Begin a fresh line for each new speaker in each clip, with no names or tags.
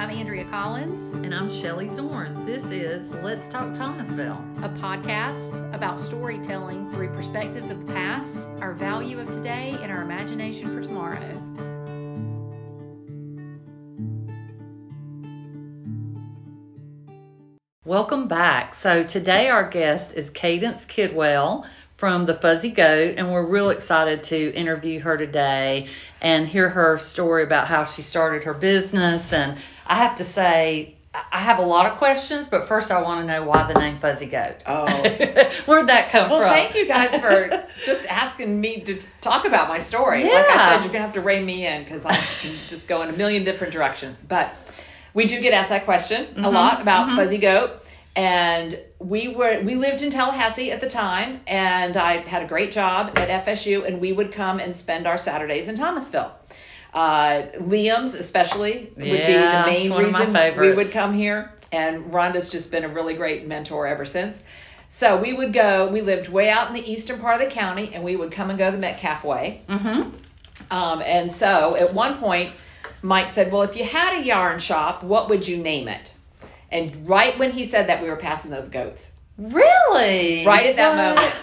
I'm Andrea Collins,
And I'm Shelly Zorn. This is Let's Talk Thomasville.
a podcast about storytelling through perspectives of the past, our value of today, and our imagination for tomorrow.
Welcome back. So today our guest is Cadence Kidwell from the Fuzzy Goat, and we're real excited to interview her today and hear her story about how she started her business. And I have to say, I have a lot of questions, but first I want to know why the name Fuzzy Goat.
Oh.
Where'd that come
Well,
from?
thank you guys for just asking me to talk about my story. Like I
Yeah.
said, you're gonna have to rein me in because I can just go in a million different directions. But we do get asked that question a
Mhm,
lot about
mhm.
Fuzzy Goat, and we were we lived in Tallahassee at the time, and I had a great job at FSU, and we would come and spend our Saturdays in Thomasville. Uh, Liam's especially would be the main
one of my
reason we would come here, and Rhonda's just been a really great mentor ever since. So we would go. We lived way out in the eastern part of the county, and we would come and go the Metcalf Way.
Mm-hmm.
Um, and so at one point, Mike said, "Well, if you had a yarn shop, what would you name it?" And right when he said that, we were passing those goats.
Really?
Right at that
What?
moment.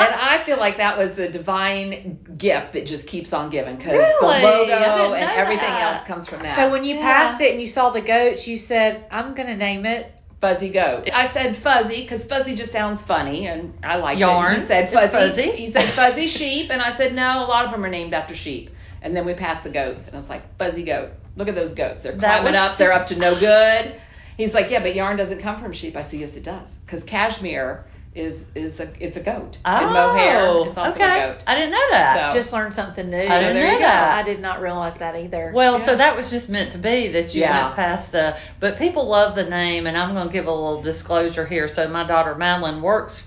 And I feel like that was the divine gift that just keeps on giving because
Really?
the logo and everything
that.
else comes from that.
So when you
Yeah.
passed it and you saw the goats, you said, I'm going to name it.
Fuzzy goat. I said fuzzy because fuzzy just sounds funny, and I liked
Yarn.
it. He said
It's
fuzzy.
fuzzy.
He said fuzzy sheep, and I said no. A lot of them are named after sheep. And then we passed the goats, and I was like fuzzy goat. Look at those goats. They're
That
climbing
was
up. They're up to no good. He's like, yeah, but yarn doesn't come from sheep. I said, yes, it does, because cashmere is is a it's a goat.
Oh,
and mohair is also
okay.
a goat.
I didn't know that.
So-
Just learned something new.
I didn't know
you go.
that.
I did not realize that either.
Well, so that was just meant to be that you
Yeah.
went past the. But people love the name, and I'm going to give a little disclosure here. So my daughter Madeline works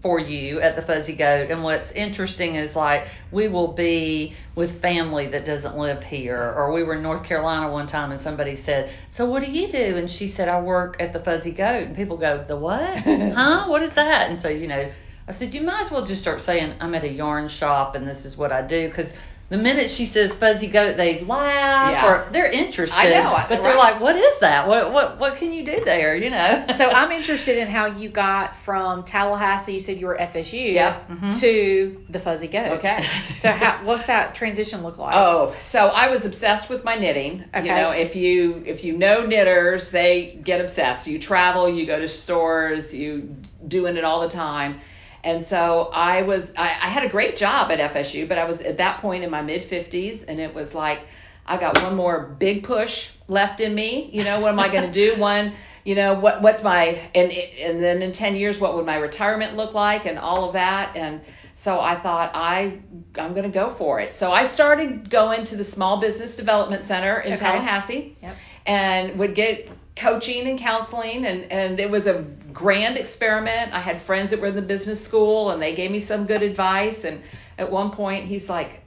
for you at the Fuzzy Goat, and what's interesting is like we will be with family that doesn't live here, or we were in North Carolina one time, and somebody said, "So what do you do?" And she said, "I work at the Fuzzy Goat," and people go, "The what? huh? What is that?" And so you know. I said, you might as well just start saying, I'm at a yarn shop and this is what I do. Because the minute she says fuzzy goat, they laugh
Yeah.
or they're interested.
I know,
But they're like, what is that? What, what, what can you do there? You know?
so I'm interested in how you got from Tallahassee, you said you were FSU,
Yep.
Mhm.
to the Fuzzy Goat.
Okay.
So how, what's that transition look like?
Oh, so I was obsessed with my knitting.
Okay.
You know, if you if you know knitters, they get obsessed. You travel, you go to stores, you doing it all the time. And so I was I, I had a great job at FSU, but I was at that point in my mid 50s and it was like I got one more big push left in me. You know, what am I going to do? One, you know, what what's my and and then in 10 years what would my retirement look like and all of that and so I thought I I'm going to go for it. So I started going to the Small Business Development Center in
Okay.
Tallahassee
Yep.
and would get coaching and counseling and and it was a grand experiment. I had friends that were in the business school and they gave me some good advice and at one point he's like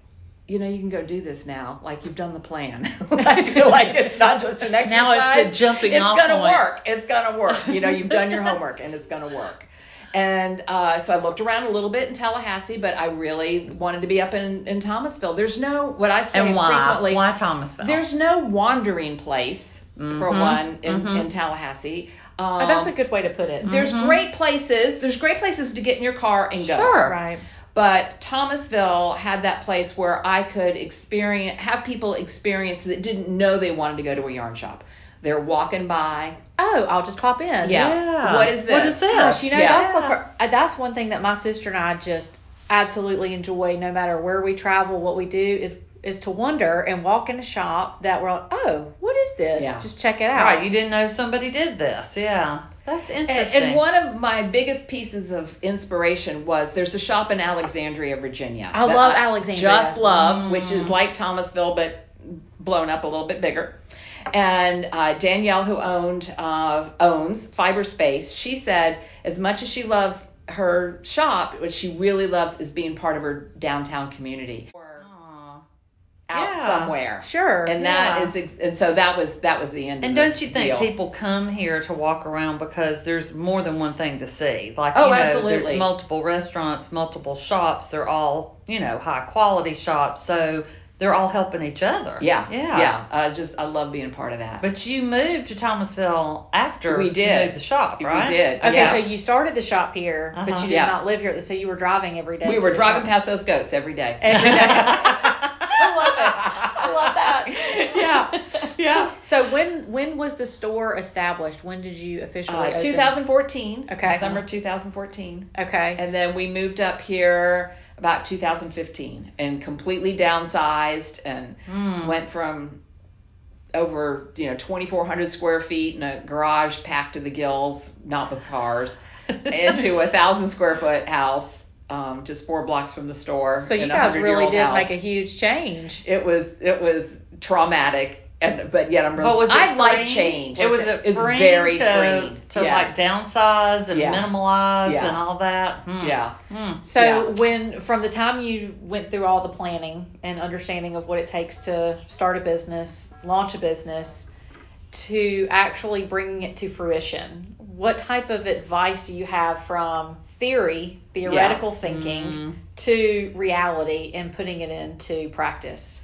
you know, you can go do this now. Like you've done the plan. I feel like it's not just an exercise.
Now it's the jumping off.
It's
off
gonna
point.
work. It's gonna work. You know, you've done your homework and it's gonna work. And uh, so I looked around a little bit in Tallahassee, but I really wanted to be up in, in Thomasville. There's no what I say
and why?
frequently.
Why Thomasville?
There's no wandering place for
Mhm,
one in,
mhm.
in Tallahassee. Um,
Oh, that's a good way to put it.
there's
Mhm.
great places. There's great places to get in your car and go.
Sure.
Right.
But Thomasville had that place where I could experience, have people experience that didn't know they wanted to go to a yarn shop. They're walking by.
Oh, I'll just pop in.
Yeah.
What is this?
What is this?
Gosh, you know,
Yeah.
that's the fir- uh, that's one thing that my sister and I just absolutely enjoy. No matter where we travel, what we do is is to wonder and walk in a shop that we're like, oh, what is this?
Yeah.
Just check it out.
Right. You didn't know somebody did this. Yeah. That's interesting.
and one of my biggest pieces of inspiration was there's a shop in Alexandria, Virginia.
I
that
love Alexandria.
Just love,
Mm.
which is like Thomasville but blown up a little bit bigger. And uh, Danielle, who owned uh, owns Fiber Space, she said as much as she loves her shop, what she really loves is being part of her downtown community. Out
Yeah.
somewhere.
Sure.
And
Yeah.
that is, ex- and so that was that was the end.
And
of the
don't you think
deal.
people come here to walk around because there's more than one thing to see? Like,
Oh,
you know,
absolutely.
there's multiple restaurants, multiple shops. They're all, you know, high quality shops. So they're all helping each other.
Yeah,
Yeah.
yeah. I just I love being a part of that.
But you moved to Thomasville after
We
you
did.
moved the shop, right?
we did.
Okay,
yeah.
so you started the shop here, but
Uh-huh.
you did
Yeah.
not live here. So you were driving every day.
we were driving
shop.
past those goats every day.
every day. I love it. I love that.
Yeah, yeah.
So when when was the store established? When did you officially
Uh,
open?
2014.
Okay.
Summer 2014.
Okay.
And then we moved up here about 2015 and completely downsized and
Hmm.
went from over you know 2,400 square feet in a garage packed to the gills, not with cars, into a thousand square foot house, um, just four blocks from the store.
So you guys really did
house.
make a huge change.
It was it was traumatic. And, but yet I'm really
But was it
I like change.
It was it
It's
freeing
very
to,
freeing.
to
yes.
like downsize and
Yeah.
minimalize
Yeah.
and all that. Hmm.
Yeah.
Hmm.
So
Yeah.
when from the time you went through all the planning and understanding of what it takes to start a business, launch a business, to actually bringing it to fruition, what type of advice do you have from theory, theoretical thinking,
Mm.
to reality and putting it into practice?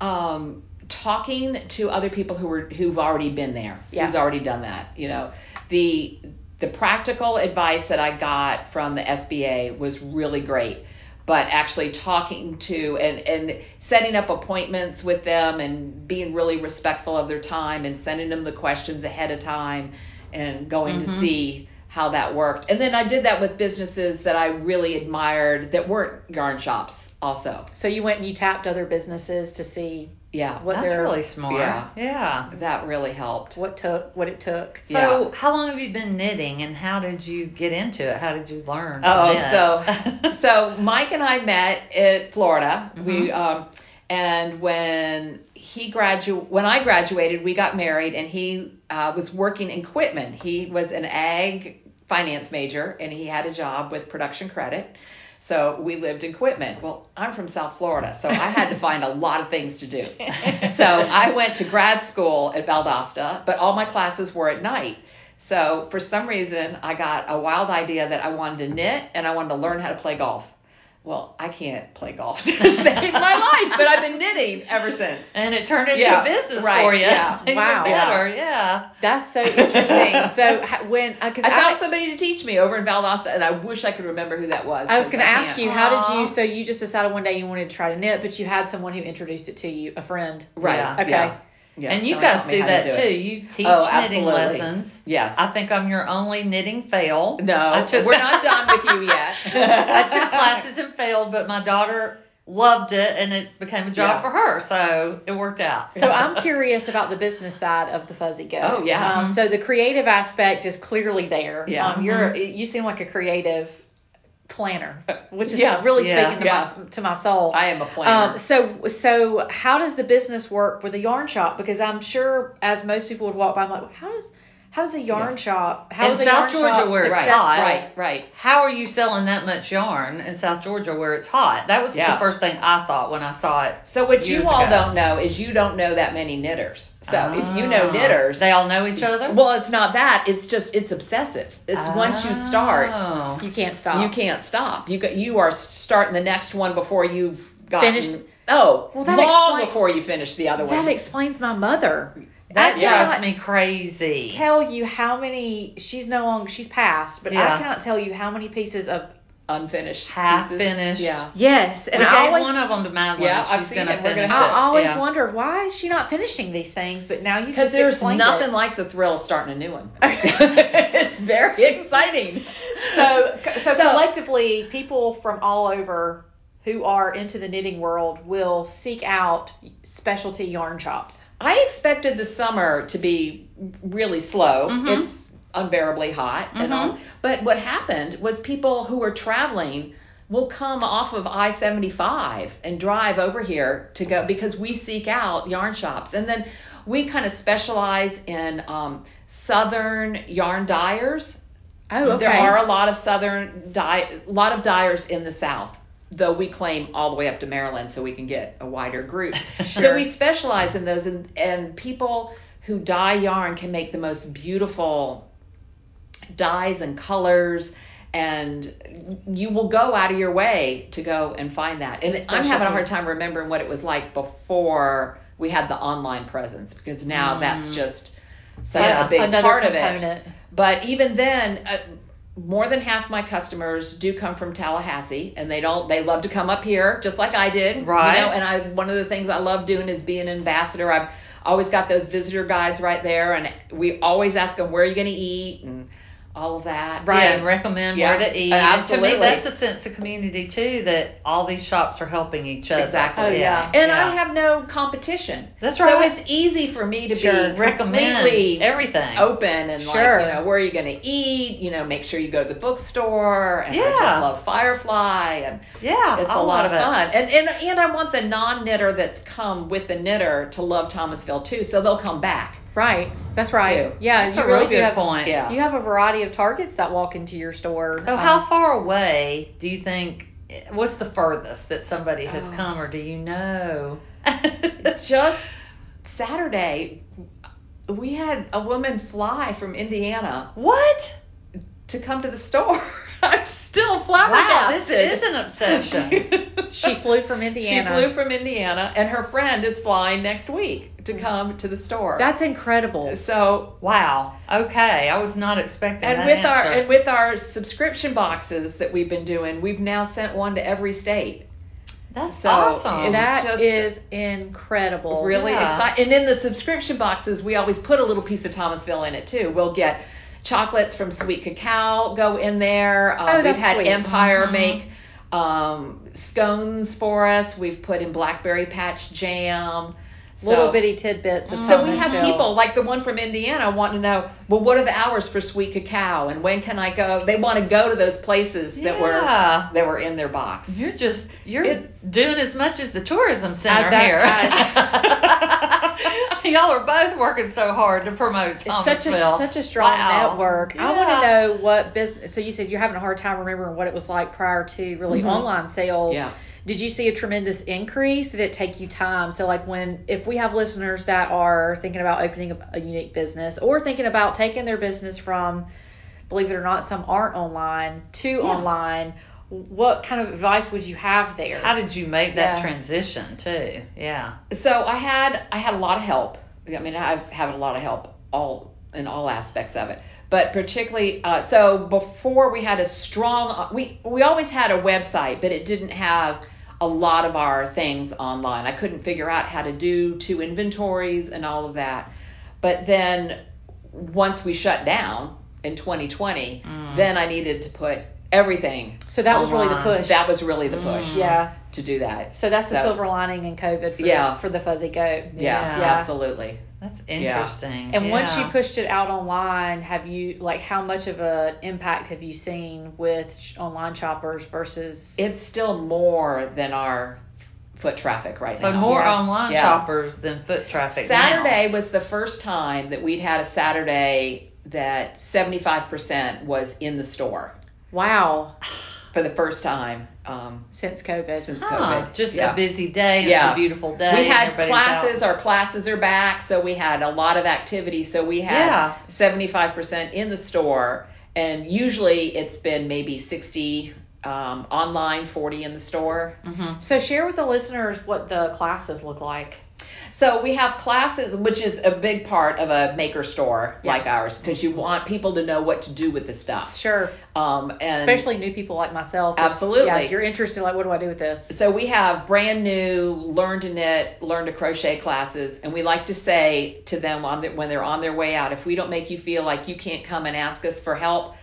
um, talking to other people who were who've already been there,
Yeah.
who's already done that. You know, the the practical advice that I got from the SBA was really great. But actually talking to and and setting up appointments with them and being really respectful of their time and sending them the questions ahead of time and going to
Mhm.
see how that worked. And then I did that with businesses that I really admired that weren't yarn shops also.
So you went and you tapped other businesses to see
Yeah.
what
That's really smart.
Yeah.
yeah.
that really helped.
what took what it took.
So,
Yeah.
how long have you been knitting, and how did you get into it? How did you learn?
Oh, so so Mike and I met at Florida. We
Mhm.
um and when he gradu when I graduated, we got married, and he uh, was working in Quitman. He was an ag finance major, and he had a job with production credit. So we lived in Quitman. Well, I'm from South Florida, so I had to find a lot of things to do. So I went to grad school at Valdosta, but all my classes were at night. So for some reason, I got a wild idea that I wanted to knit and I wanted to learn how to play golf. Well, I can't play golf to save my life, but I've been knitting ever since.
and it turned into
Yeah,
a business
right,
for you.
yeah.
Wow.
better, yeah.
That's so interesting. so when uh, because
I
I,
found somebody to teach me over in Valdosta, and I wish I could remember who that was.
I was going to ask
can't.
you, how did you? So you just decided one day you wanted to try to knit, but you had someone who introduced it to you, a friend.
Right.
Yeah.
Okay.
Yeah. Yeah,
and you guys do
how to
that
do
too. You teach
Oh,
knitting lessons.
Yes.
I think I'm your only knitting fail.
no,
I took
we're not done with you yet.
I took classes and failed, but my daughter loved it and it became a job
Yeah.
for her, so it worked out.
So I'm curious about the business side of the Fuzzy Goat.
Oh, yeah.
Um, so the creative aspect is clearly there.
Yeah.
Um, you're you seem like a creative planner, which is
Yeah.
really
Yeah.
speaking to
Yeah.
my to my soul.
I am a planner.
Um, so so how does the business work with a yarn shop? Because I'm sure as most people would walk by, I'm like, how does how does a yarn
Yeah.
shop? How
In South
yarn
Georgia
shop
where it's
successful?
hot.
right, right.
How are you selling that much yarn in South Georgia where it's hot? That was
Yeah.
the first thing I thought when I saw it.
So what you all
ago.
don't know is you don't know that many knitters. So if you know
Ah.
knitters,
they all know each other.
well, it's not that. It's just it's obsessive. It's once you start,
Oh.
You can't stop.
you can't stop. You got you are starting the next one before you've gotten.
Finished-
Oh,
Well, that
long
explain-
before you finish the other one.
That explains my mother.
That
I
drives me crazy.
Tell you how many she's no longer she's passed, but
Yeah.
I cannot tell you how many pieces of
Unfinished,
Half
pieces.
finished.
Yeah.
yes, and
we
I
gave
always
one of them to Madeline.
Yeah,
and
I've
she's
seen
gonna
it. We're gonna
finish it.
I always
yeah.
wondered why is she not finishing these things, but now you
Because
just
there's nothing
it.
like the thrill of starting a new one. it's very exciting.
so, so
So-
collectively, people from all over who are into the knitting world will seek out specialty yarn shops.
I expected the summer to be really slow.
Mhm.
It's unbearably hot and
Mhm.
all. But what happened was people who were traveling will come off of I-75 and drive over here to go because we seek out yarn shops. And then we kind of specialize in um, southern yarn dyers.
Oh, okay.
There are a lot of southern dye, a lot of dyers in the south, though we claim all the way up to Maryland so we can get a wider group. So we specialize in those, and, and people who dye yarn can make the most beautiful dyes and colors. and you will go out of your way to go and find that. And I'm having a hard time remembering what it was like before we had the online presence because now that's just such
Yeah.
a big part of it. But even then, uh, more than half my customers do come from Tallahassee, and they don't. They love to come up here, just like I did.
Right.
You know, and I one of the things I love doing is being an ambassador. I've always got those visitor guides right there, and we always ask them where are you going to eat and all of that.
Right.
Yeah, and recommend
Yeah,
where to eat.
absolutely.
And to me, that's a sense of community too. That all these shops are helping each other.
Exactly.
Oh, yeah.
And
yeah.
I have no competition.
That's right.
So it's easy for me to
Sure.
be
recommend everything.
open and
Sure.
like, you know, where are you going to eat? You know, make sure you go to the bookstore. And I just love Firefly and
Yeah,
it's
I
a lot of
love it.
fun. And, and and I want the non knitter that's come with the knitter to love Thomasville too, so they'll come back.
Right. That's right.
Too.
Yeah,
That's
you
a
really
real
do
good
have,
point.
Yeah.
You have a variety of targets that walk into your store.
So
Um,
how far away do you think? What's the furthest that somebody has
Oh.
come, or do you know?
Just Saturday, we had a woman fly from Indiana
what?
to come to the store. I'm still
Wow,
flabbergasted.
this is an obsession.
She flew from Indiana.
She flew from Indiana, and her friend is flying next week to come to the store.
That's incredible.
so.
wow. Okay, I was not expecting
And
that
with our and with our subscription boxes that we've been doing, we've now sent one to every state.
That's
so
awesome.
That is
just-
is incredible.
Really
Yeah.
exciting. And in the subscription boxes, we always put a little piece of Thomasville in it too. We'll get chocolates from Sweet Cacao go in there. Um,
Oh,
we've had
sweet.
Empire
Mhm.
make um, scones for us. We've put in blackberry patch jam.
Little
So-
bitty tidbits of
Mm.
So we have
Thomasville.
people like the one from Indiana want to know, well, what are the hours for Sweet Cacao and when can I go? They want to go to those places that were that were in their box.
You're just you're
It-
doing as much as the tourism center
that-
here. Y'all are both working so hard to promote
It's such a such a strong
Wow.
network. I want to know what business. So you said you're having a hard time remembering what it was like prior to really
Mhm.
online sales.
Yeah.
Did you see a tremendous increase? Did it take you time? So like when if we have listeners that are thinking about opening a, a unique business or thinking about taking their business from, believe it or not, some aren't online to online. What kind of advice would you have there?
How did you make that
Yeah.
transition too? Yeah.
So I had I had a lot of help. I mean, I've had a lot of help all in all aspects of it, but particularly uh, so before we had a strong we we always had a website, but it didn't have a lot of our things online. I couldn't figure out how to do two inventories and all of that. But then once we shut down in 2020,
Mm.
then I needed to put everything.
so that was really the push.
That was really the push
Mm.
yeah.
To do that.
So that's the
So-
silver lining in COVID for
Yeah.
for the fuzzy goat.
Yeah,
Yeah.
absolutely.
That's interesting.
And once you pushed it out online, have you like how much of an impact have you seen with sh- online shoppers versus?
it's still more than our foot traffic right
so
now.
So more
Yeah.
online
Yeah.
shoppers than foot traffic. now.
Saturday was the first time that we'd had a Saturday that 75% was in the store
wow,
for the first time um,
since COVID.
since
Huh,
COVID.
just
Yeah.
a busy day.
Yeah.
A beautiful day.
We had classes.
out.
Our classes are back, so we had a lot of activity. So we had
Yeah.
75% in the store, and usually it's been maybe 60 um, online, 40 in the store.
Mhm.
So share with the listeners what the classes look like.
So we have classes, which is a big part of a maker store
Yeah.
like ours, because you want people to know what to do with the stuff.
Sure,
Um, and
especially new people like myself.
Absolutely.
Yeah, you're interested. Like, what do I do with this?
so we have brand new learn to knit, learn to crochet classes, and we like to say to them on the, when they're on their way out, if we don't make you feel like you can't come and ask us for help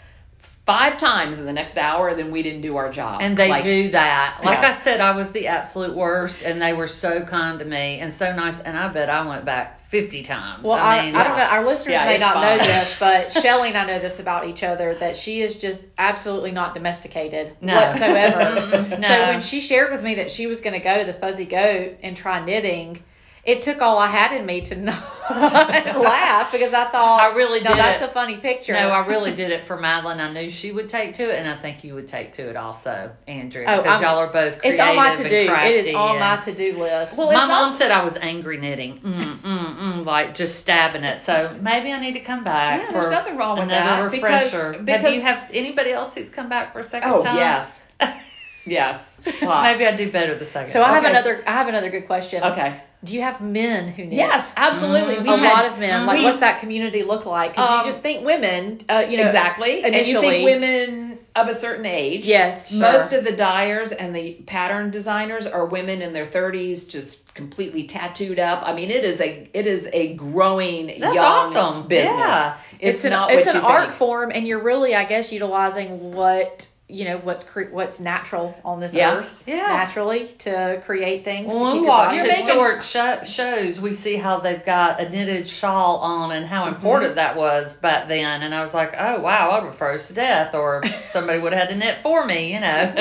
five times in the next hour, then we didn't do our job.
And they
Like,
do that. Like
Yeah.
I said, I was the absolute worst, and they were so kind to me and so nice. And I bet I went back 50 times.
Well, I,
mean,
I don't know. Our listeners
Yeah,
may
it's
not know this, but Shelly and I know this about each other that she is just absolutely not domesticated
No.
whatsoever.
Mm-mm,
So when she shared with me that she was going to go to the Fuzzy Goat and try knitting, it took all I had in me to not laugh because I thought
I really
no,
did
that's
it.
a funny picture.
No, I really did it for Madeline. I knew she would take to it, and I think you would take to it also, Andrea,
Oh,
because
I'm-
y'all are both creative
it's on my to do. It
crafty.
on my to do list.
Well,
my mom
also-
said I was angry knitting, mm, mm, mm, like just stabbing it. So maybe I need to come back
Yeah,
for
there's nothing wrong with
another
that, because-
refresher. have
because-
you have anybody else who's come back for a second
Oh
time?
yes, yes. Lots.
maybe I do better the second.
so I have
Okay,
another. I have another good question.
Okay.
Do you have men who knit?
Yes, absolutely.
Mm,
We
a
had-
lot of men. Like,
we-
what's that community look like? Because
Um,
you just think women. Uh, you know,
exactly. And you
initially-
think women of a certain age.
Yes, sure.
Most of the dyers and the pattern designers are women in their 30s, just completely tattooed up. I mean, it is a it is a growing
That's
young
awesome.
business.
Yeah.
It's,
it's an
not
it's
what
an
you
art
think.
form, and you're really, I guess, utilizing what you know what's cre- what's natural on this
Yeah.
earth
Yeah.
naturally to create things. to
When
keep
we
your
watch
body
You're
warm.
making-
historic sho- shows, we see how they've got a knitted shawl on and how important that was back then. And I was like, oh wow, I would have froze to death, or somebody would have had to knit for me, you know.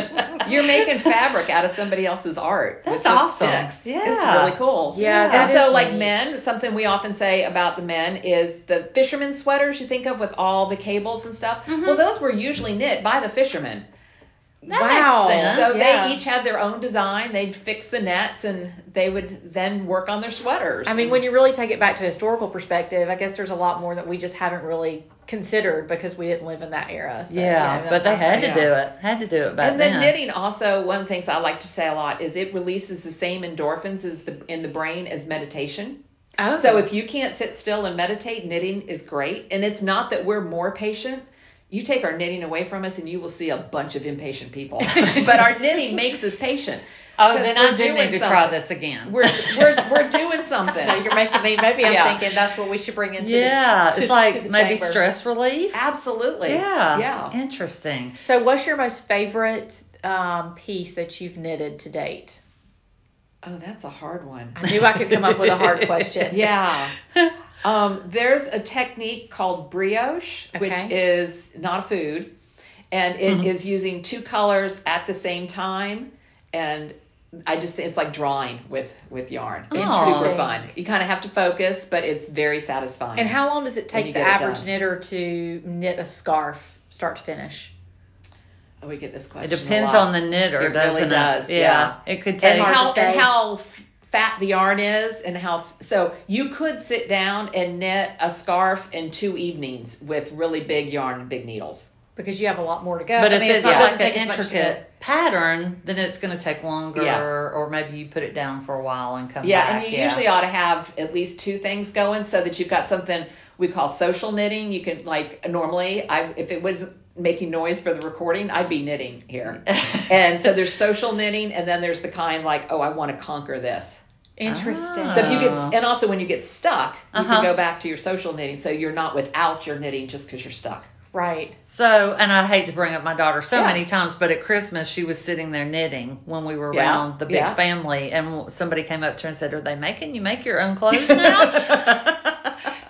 You're making fabric out of somebody else's art.
That's awesome.
Sticks.
Yeah.
It's really cool.
Yeah,
And so,
is
like
neat.
men, something we often say about the men is the fisherman sweaters you think of with all the cables and stuff.
Mhm.
Well, those were usually knit by the fishermen.
That
Wow.
makes sense.
So
yeah.
they each had their own design. They'd fix the nets and they would then work on their sweaters.
I mean, when you really take it back to a historical perspective, I guess there's a lot more that we just haven't really considered because we didn't live in that era. So,
yeah,
you know,
but they had to
yeah.
do it. Had to do it back
and then And
then.
knitting also one of the things I like to say a lot is it releases the same endorphins as the in the brain as meditation.
Oh.
So if you can't sit still and meditate, knitting is great. And it's not that we're more patient. You take our knitting away from us, and you will see a bunch of impatient people. but our knitting makes us patient.
Oh, then I do need to try this again.
We're we're we're doing something.
So you're making me. Maybe I'm
Yeah.
thinking that's what we should bring into.
yeah,
the, to-
it's like maybe
chamber.
stress relief.
Absolutely.
Yeah.
Yeah.
Interesting.
So, what's your most favorite um, piece that you've knitted to date?
Oh, that's a hard one.
I knew I could come up with a hard question.
Yeah. Um, there's a technique called brioche, which is not a food, and it is
Mhm.
using two colors at the same time. And I just think it's like drawing with with yarn. It's
Oh.
super fun. You kind of have to focus, but it's very satisfying.
And how long does it take the average knitter to knit a scarf, start to finish?
oh, we get this
It
question. a
depends on the knitter,
It
doesn't
really
it?
does,
Yeah.
yeah.
It could take.
hard
how and how fat the yarn is and how so you could sit down and knit a scarf in two evenings with really big yarn and big needles
Because you have a lot more to go.
but
I
if
mean,
it's
not-
yeah.
like an
take as much to
intricate pattern, then it's going to take longer,
Yeah.
or maybe you put it down for a while and come back.
yeah
back.
and you
yeah.
usually ought to have at least two things going so that you've got something we call social knitting you can like normally i if it was making noise for the recording i'd be knitting here and so there's social knitting and then there's the kind like oh i want to conquer this
Interesting.
Ah.
so if you get
Oh.
and also when you get stuck you
Uh-huh.
can go back to your social knitting so you're not without your knitting just because you're stuck
right.
So, and I hate to bring up my daughter so
Yeah.
many times, but at Christmas she was sitting there knitting when we were
Yeah,
around the big
yeah.
family, and somebody came up to her and said, "Are they making you make your own clothes now?"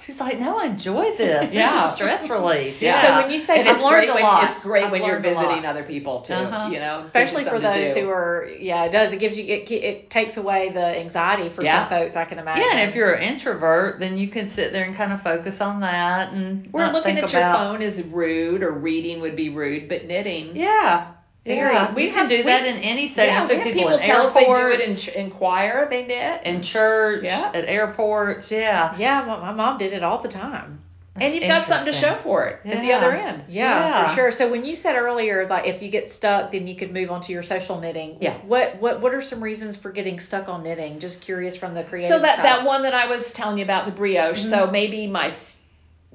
She's like, "No, I enjoy this. This
Yeah.
is stress relief."
Yeah.
So when you say
I've
it's
learned
great
a
when,
lot.
It's great
I've
when you're
learned a lot.
visiting other people too.
Uh-huh.
You know,
Especially for those who are, yeah, it does. It gives you, it, it takes away the anxiety for
Yeah.
some folks. I can imagine.
Yeah, and if you're an introvert, then you can sit there and kind of focus on that and
We're
not
looking
think
at your phone is rude, or reading would be rude, but knitting.
Yeah,
Very.
yeah.
We
can do
we-
that in any setting.
Yeah,
so
we
people,
people tell us they do it in, in choir. They knit.
in church,
Yeah.
at airports. Yeah.
yeah, my, my mom did it all the time.
and you've got something to show for it at the other end.
Yeah,
Yeah.
for sure. So when you said earlier, like if you get stuck, then you could move on to your social knitting.
Yeah.
What what what are some reasons for getting stuck on knitting? Just curious from the creative
So that
side.
that one that I was telling you about the brioche. So
Mm-hmm.
maybe my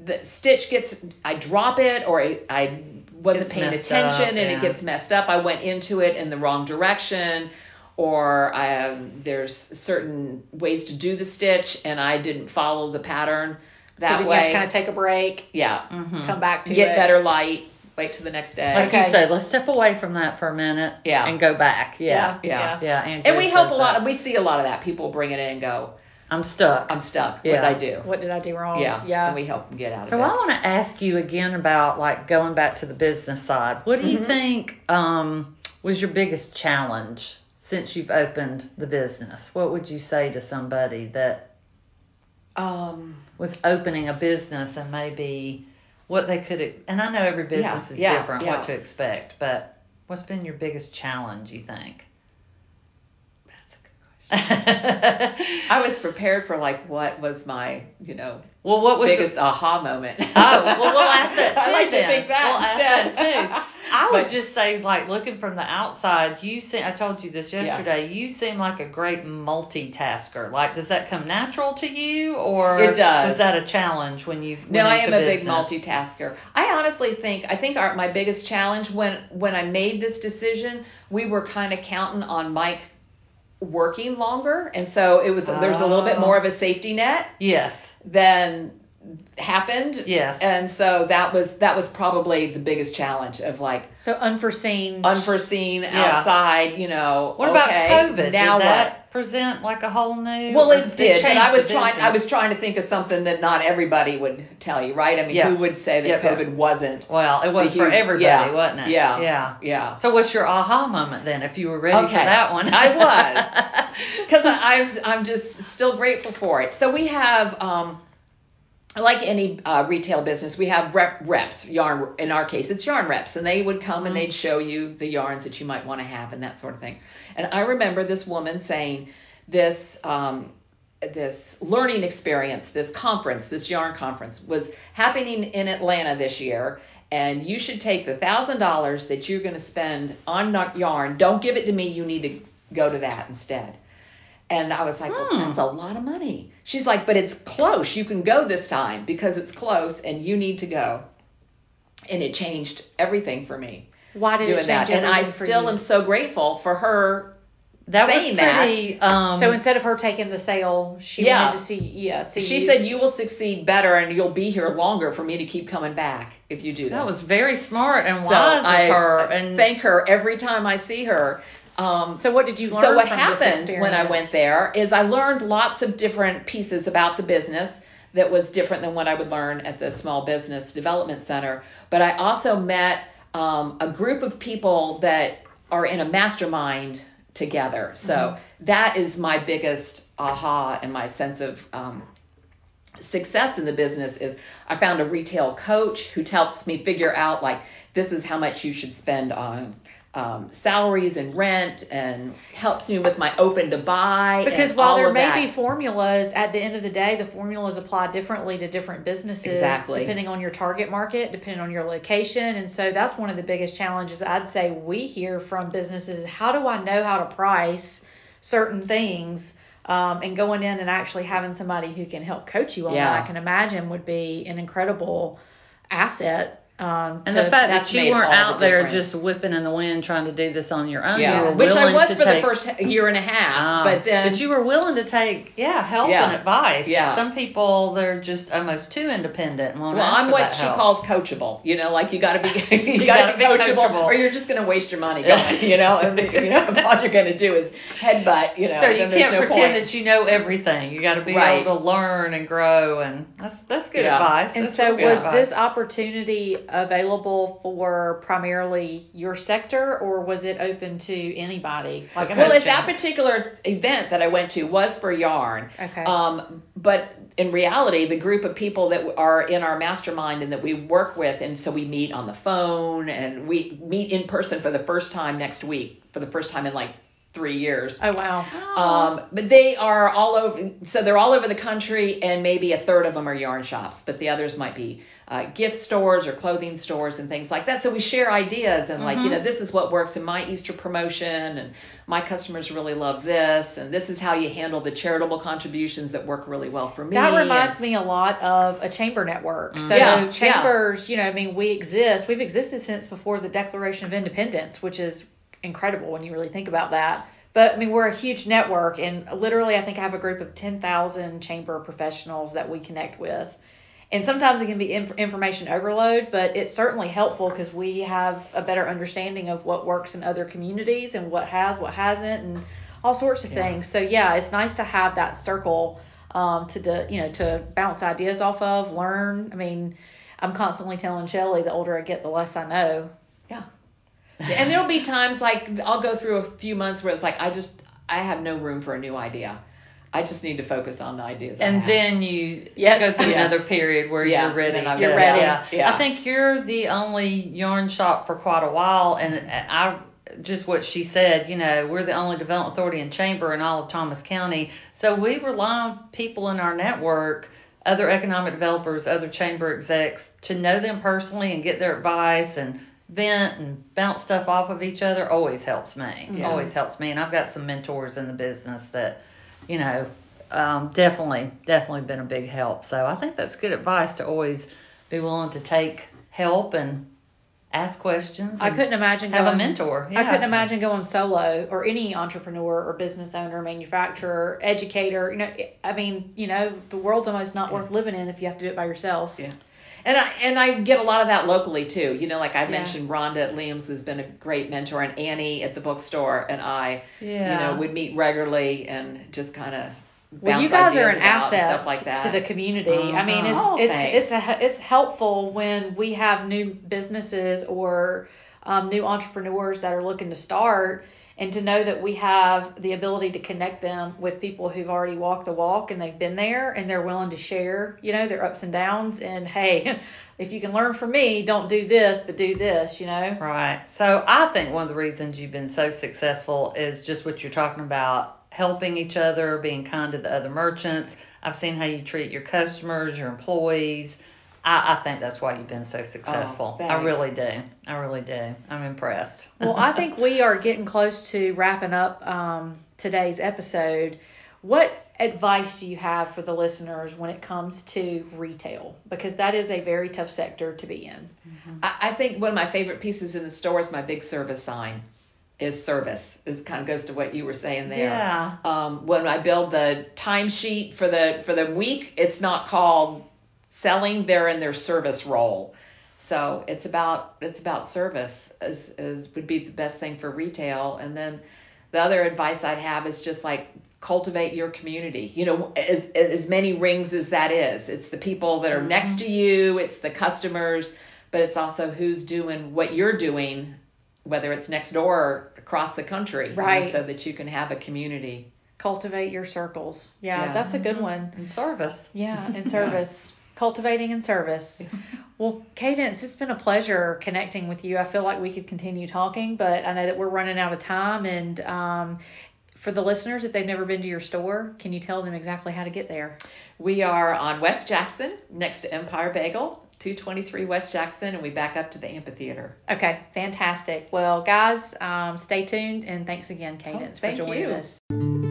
the stitch gets I drop it or I, I wasn't
Gets
paying attention
up,
and
yeah.
it gets messed up. I went into it in the wrong direction. Or um, there's certain ways to do the stitch, and I didn't follow the pattern
so
that
then
way.
you have to kind of take a break,
yeah,
Mhm.
come back to
get
it.
better light. Wait till the next day.
Like
Okay.
you said, let's step away from that for a minute.
Yeah.
And go back. Yeah.
Yeah.
Yeah.
and we help a lot.
that.
we see a lot of that. People bring it in and go,
I'm stuck.
"I'm stuck.
Yeah.
What did I do?"
What did I do wrong?
Yeah,
Yeah.
And we help them get out
So
of it.
So I want to ask you again about like going back to the business side. What do you
Mhm.
think um, was your biggest challenge since you've opened the business? What would you say to somebody that
Um,
was opening a business and maybe what they could and I know every business
Yeah,
is
yeah,
different
yeah.
what to expect, but what's been your biggest challenge you think?
that's a good question. I was prepared for like what was my, you know,
well, what was the-
biggest aha moment.
Oh, well, we'll ask that too.
I like
then.
to think that
We'll
instead.
ask that too. I would
But-
just say, like, looking from the outside, you seem, I told you this yesterday, you seem like a great multitasker. Like, does that come natural to you, or
It does.
was that a challenge when you
No, I am a
business?
big multitasker. I honestly think I think our, my biggest challenge when when I made this decision, we were kind of counting on Mike working longer, and so it was there's a little bit
Oh.
more of a safety net
Yes,
than happened.
yes.
And so that was that was probably the biggest challenge of like
So unforeseen.
unforeseen
Yeah.
outside, you know.
what
okay,
about COVID?
Now
did
what?
that present like a whole new?
Well,
or
it did, but I was trying. I was trying to think of something that not everybody would tell you, right? I mean,
Yeah.
who would say that
Yep, yep.
COVID wasn't?
Well, it was
the
for everybody,
yeah,
wasn't it?
yeah,
Yeah.
Yeah.
So what's your aha moment then, if you were ready for that one?
I was. Because I'm I'm just still grateful for it. So we have. Um, like any uh, retail business, we have rep, reps, yarn. In our case, it's yarn reps, and they would come and they'd show you the yarns that you might want to have and that sort of thing. And I remember this woman saying, this um, this learning experience, this conference, this yarn conference was happening in Atlanta this year, and you should take the thousand dollars that you're going to spend on yarn. Don't give it to me. You need to go to that instead. And I was like,
Hmm.
well, that's a lot of money. She's like, but it's close. You can go this time because it's close, and you need to go. And it changed everything for me
Why did
doing
it change
that. And I still
you?
am so grateful for her
that was
saying that.
pretty. Um,
So instead of her taking the sale, she
Yeah.
wanted to see yeah see
She
you.
said you will succeed better and you'll be here longer for me to keep coming back if you do this.
that was very smart and
So
wise
I,
of her. And
thank her every time I see her. Um,
So what did you learn
so what happened when I went there is I learned lots of different pieces about the business that was different than what I would learn at the Small Business Development Center. But I also met um, a group of people that are in a mastermind together. So
Mm-hmm.
that is my biggest aha and my sense of um, success in the business is I found a retail coach who helps me figure out like this is how much you should spend on um, salaries and rent and helps me with my open to buy
Because while there may
that.
be formulas, at the end of the day, the formulas apply differently to different businesses,
Exactly.
depending on your target market, depending on your location, and so that's one of the biggest challenges I'd say we hear from businesses: how do I know how to price certain things? Um, and going in and actually having somebody who can help coach you on
Yeah.
that, I can imagine would be an incredible asset. Um,
and
to-
the fact that you weren't
all the
out there just whipping in the wind trying to do this on your own.
Yeah,
were
which I was for
take,
the first year and a half,
Ah,
but then
but you were willing to take yeah help
Yeah.
and advice.
Yeah.
Some people they're just almost too independent. And won't
Well,
ask
I'm
for
what
that
she
help.
calls coachable. You know, like you got to be you,
You
got
gotta
be
be
coachable,
coachable.
or you're just going to waste your money going. You know, and you know all you're going to do is headbutt. You know,
so you can't
no
pretend
point.
that you know everything. You got to be
Right.
able to learn and grow, and that's that's good
Yeah.
advice.
And
That's
so, was this opportunity available for primarily your sector, or was it open to anybody? Like,
Well, if that particular event that I went to was for yarn,
Okay.
um, but in reality, the group of people that are in our mastermind and that we work with, and so we meet on the phone and we meet in person for the first time next week, for the first time in like three years.
oh wow.
Um, but they are all over, so they're all over the country, and maybe a third of them are yarn shops, but the others might be uh, gift stores or clothing stores and things like that. So we share ideas and like, you know, this is what works in my Easter promotion, and my customers really love this, and this is how you handle the charitable contributions that work really well for me.
That reminds
and,
me a lot of a chamber network. So
Yeah, yeah.
chambers, you know, I mean, we exist. We've existed since before the Declaration of Independence, which is incredible when you really think about that. But I mean, we're a huge network, and literally, I think I have a group of ten thousand chamber professionals that we connect with. And sometimes it can be inf- information overload, but it's certainly helpful because we have a better understanding of what works in other communities and what has, what hasn't, and all sorts of
Yeah.
things. So yeah, it's nice to have that circle um, to the you know to bounce ideas off of, learn. I mean, I'm constantly telling Shelly the older I get, the less I know.
yeah. And there'll be times like I'll go through a few months where it's like I just I have no room for a new idea. I just need to focus on the ideas. I
and
have.
then you
Yes.
go through
Yeah.
another period where
Yeah,
you're ready.
then I'm
You're ready.
Yeah.
Yeah.
I think you're the only yarn shop for quite a while, and I just what she said. You know, we're the only development authority and chamber in all of Thomas County, so we rely on people in our network, other economic developers, other chamber execs, to know them personally and get their advice and vent and bounce stuff off of each other. Always helps me.
Yeah.
Always helps me, and I've got some mentors in the business that, you know, um, definitely, definitely been a big help. So I think that's good advice to always be willing to take help and ask questions.
I couldn't imagine
have
going,
a mentor. Yeah.
I couldn't imagine going solo or any entrepreneur or business owner, manufacturer, educator. You know, I mean, you know, the world's almost not worth living in if you have to do it by yourself.
Yeah. And I and I get a lot of that locally too. You know, like I
Yeah.
mentioned, Rhonda at Liam's has been a great mentor, and Annie at the bookstore, and I,
Yeah.
you know, would meet regularly and just kind of
Well,
bounce
you guys are an asset
like
to the community. I mean, it's
Uh-huh. Oh,
it's
thanks.
it's a, it's helpful when we have new businesses or um, new entrepreneurs that are looking to start, and to know that we have the ability to connect them with people who've already walked the walk and they've been there and they're willing to share, you know, their ups and downs. And hey, if you can learn from me, don't do this, but do this, you know.
Right. So I think one of the reasons you've been so successful is just what you're talking about helping each other, being kind to the other merchants. I've seen how you treat your customers, your employees. I, I think that's why you've been so successful. I really do. I really do. I'm impressed.
Well, I think we are getting close to wrapping up um, today's episode. What advice do you have for the listeners when it comes to retail? Because that is a very tough sector to be in.
I, I think one of my favorite pieces in the store is my big service sign. Is service. It kind of goes to what you were saying there.
Yeah.
Um, when I build the timesheet for the for the week, it's not called selling. They're in their service role. So it's about it's about service as, as would be the best thing for retail. And then the other advice I'd have is just like cultivate your community. You know, as, as many rings as that is, it's the people that are mm-hmm. next to you, it's the customers, but it's also who's doing what you're doing, whether it's next door or across the country, you know,
Right.
so that you can have a community.
Cultivate your circles. Yeah,
Yeah.
that's a good mm-hmm. one.
And service.
Yeah, and service. Cultivating and service. Well, Cadence, it's been a pleasure connecting with you. I feel like we could continue talking, but I know that we're running out of time. And um, for the listeners, if they've never been to your store, can you tell them exactly how to get there?
We are on West Jackson, next to Empire Bagel, 223 West Jackson, and we back up to the amphitheater.
Okay, fantastic. Well, guys, um, stay tuned and thanks again, Cadence,
thank
for joining
you.
us.